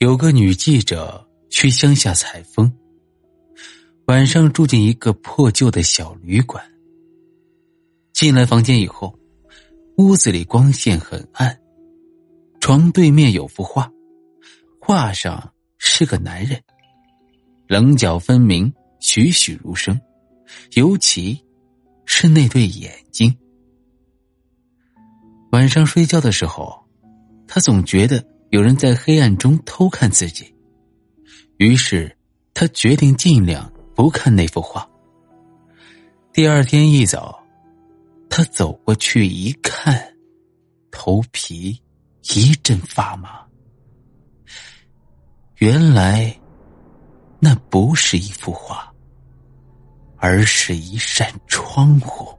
有个女记者去乡下采风，晚上住进一个破旧的小旅馆。进来房间以后，屋子里光线很暗，床对面有幅画，画上是个男人，棱角分明，栩栩如生，尤其是那对眼睛。晚上睡觉的时候，他总觉得。有人在黑暗中偷看自己，于是他决定尽量不看那幅画。第二天一早，他走过去一看，头皮一阵发麻。原来，那不是一幅画，而是一扇窗户。